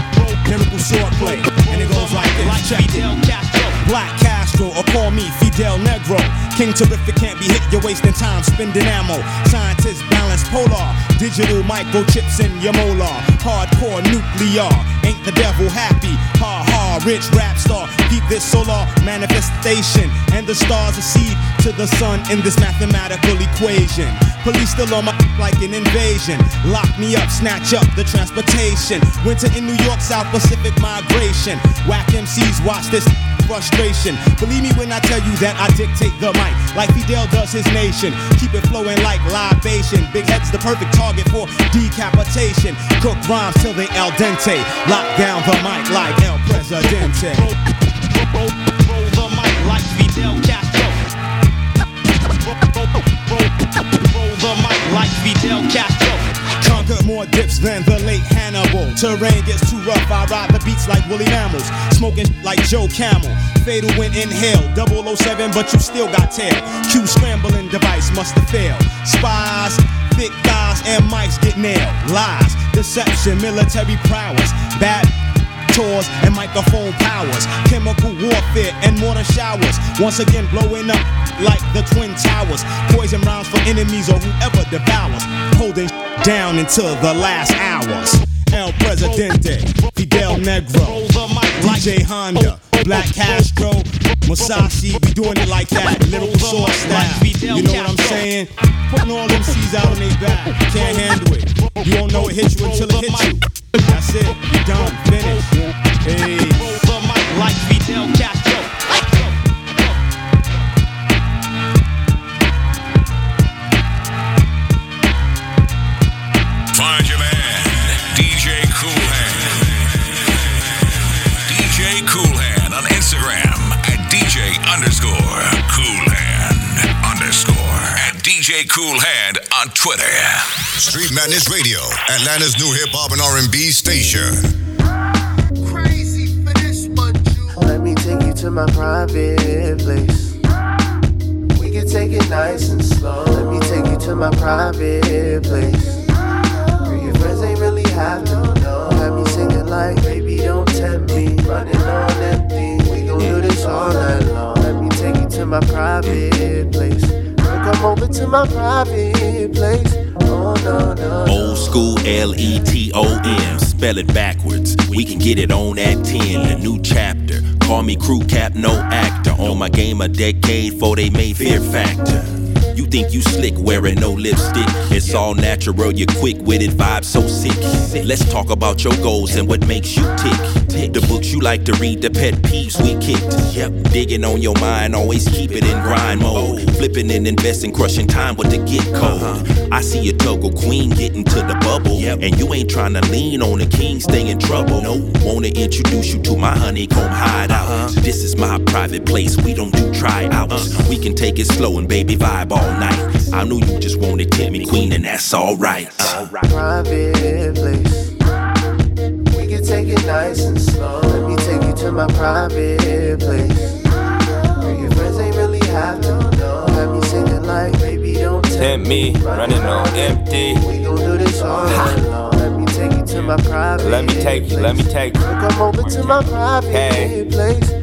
lyrical swordplay, and it goes like this. Check it. Black Castro, or call me Fidel Negro. King terrific can't be hit, you're wasting time spending ammo. Scientists polar, digital microchips in your molar. Hardcore nuclear, ain't the devil happy? Ha ha, rich rap star, keep this solar manifestation. And the stars seed to the sun in this mathematical equation. Police still on my <laughs> like an invasion. Lock me up, snatch up the transportation. Winter in New York, South Pacific migration. Whack MCs, watch this frustration. Believe me when I tell you that I dictate the mic like Fidel does his nation. Keep it flowing like libation. Big head's the perfect target for decapitation. Cook rhymes till they al dente. Lock down the mic like El Presidente. Roll the mic like Fidel Castro. Roll the mic like Fidel Castro. Conquer more dips than the late Hannibal. Terrain gets too rough, I ride the beats like woolly mammals. Smoking like Joe Camel. Fatal when inhale. 007, but you still got tail. Q scrambling device must have failed. Spies, thick thighs, and mics get nailed. Lies, deception, military prowess. Bad tours and microphone powers, chemical warfare and mortar showers. Once again, blowing up like the Twin Towers. Poison rounds for enemies or whoever devours. Holding down until the last hours. El Presidente, Fidel Negro, DJ Honda, Black Castro, Musashi, we doing it like that, lyrical sword style. You know what I'm saying? Putting all them C's out on their back, can't handle it. You don't know it hits you until it hits you. That's it, you done, finish. Hey. Like Fidel Castro. Find your man, DJ Cool Hand. DJ Koolhand on Instagram at DJ underscore Koolhand underscore at DJ Koolhand on Twitter. Street Madness Radio, Atlanta's new hip hop and R&B station. Let me take you to my private place. We can take it nice and slow. Let me take you to my private place. Girl, your friends ain't really have to know. Have me singing like, baby, don't tempt me. Running on empty. We gon' do this all night long. Let me take you to my private place. Come over to my private place. Old school L E T O M, spell it backwards. We can get it on at 10, a new chapter. Call me crew cap, no actor. On my game a decade for they made Fear Factor. You think you slick wearing no lipstick? It's all natural, you're quick with it, vibe so sick. Let's talk about your goals and what makes you tick. The books you like to read, the pet peeves we kicked. Yep, digging on your mind, always keep it in grind mode. Flipping and investing, crushing time with the get code. I see a Togo queen getting to the bubble. And you ain't trying to lean on a king, stay in trouble. No, wanna introduce you to my honeycomb hideout. Uh-huh. This is my private place, we don't do tryouts. Uh. We can take it slow and baby vibe all night. I knew you just wanted to me queen, and that's alright. private place. We can take it nice and slow. Let me take you to my private place. Where your friends ain't really have to know. Have me singing like, baby, don't tempt Tempt me, running on empty. We gon' do this all night long. Let me take you to my private Let me take you, let me take you. Come over to my private Hey. place.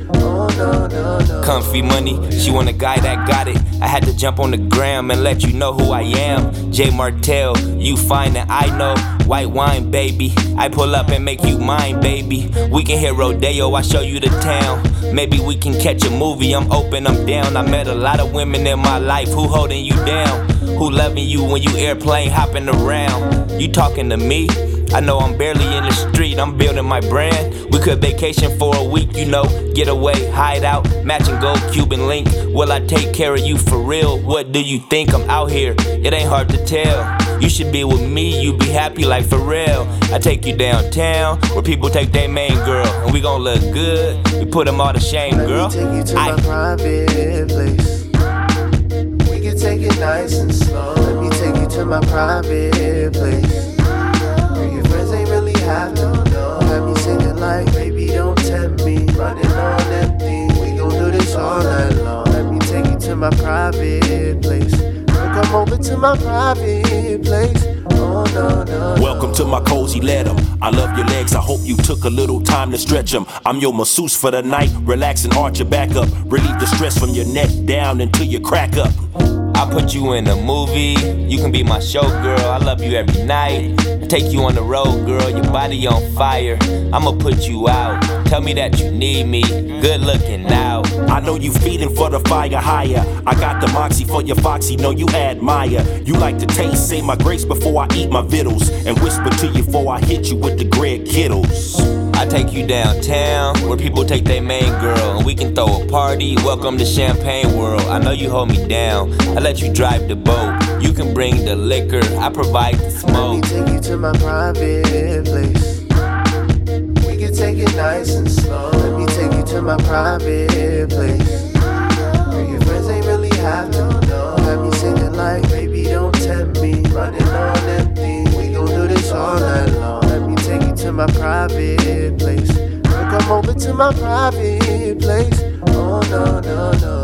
Comfy money, she want a guy that got it. I had to jump on the gram and let you know who I am. Jay Martell, you fine and I know. White wine, baby. I pull up and make you mine, baby. We can hit Rodeo, I show you the town. Maybe we can catch a movie, I'm open, I'm down. I met a lot of women in my life who holding you down. Who loving you when you airplane hopping around. You talking to me? I know I'm barely in the street, I'm building my brand. We could vacation for a week, you know, get away, hide out, matching gold Cuban link. Will I take care of you for real? What do you think? I'm out here, it ain't hard to tell. You should be with me, you be happy like for real. I take you downtown where people take their main girl, and we gon' look good. We put them all to shame, girl. Me Take you to my private place. We can take it nice and slow. Let me take you to my private place. Have to know. Have me singing like, baby, don't tempt me. Running on empty. We gon' do this all night long. Let me take you to my private place. Come over to my private place. Oh no, no. Welcome to my cozy letter. I love your legs. I hope you took a little time to stretch them. I'm your masseuse for the night. Relax and arch your back up. Relieve the stress from your neck down until you crack up. I put you in a movie. You can be my showgirl. I love you every night. I take you on the road, girl. Your body on fire. I'ma put you out. Tell me that you need me. Good looking now. I know you feeding for the fire higher. I got the moxie for your foxy. Know you admire. You like to taste, say my grace before I eat my vittles, and whisper to you before I hit you with the Greg Kittles. I take you downtown where people take their main girl and we can throw a party. Welcome to Champagne World. I know you hold me down. I let you drive the boat. You can bring the liquor. I provide the smoke. Let me Take you to my private place. We can take it nice and slow. Let me take you to my private place. Where your friends ain't really have to know. Have me singing like, baby, don't tempt me. Running on empty. We gon' do this all night long. To my private place. Come over to my private place. Oh no, no, no.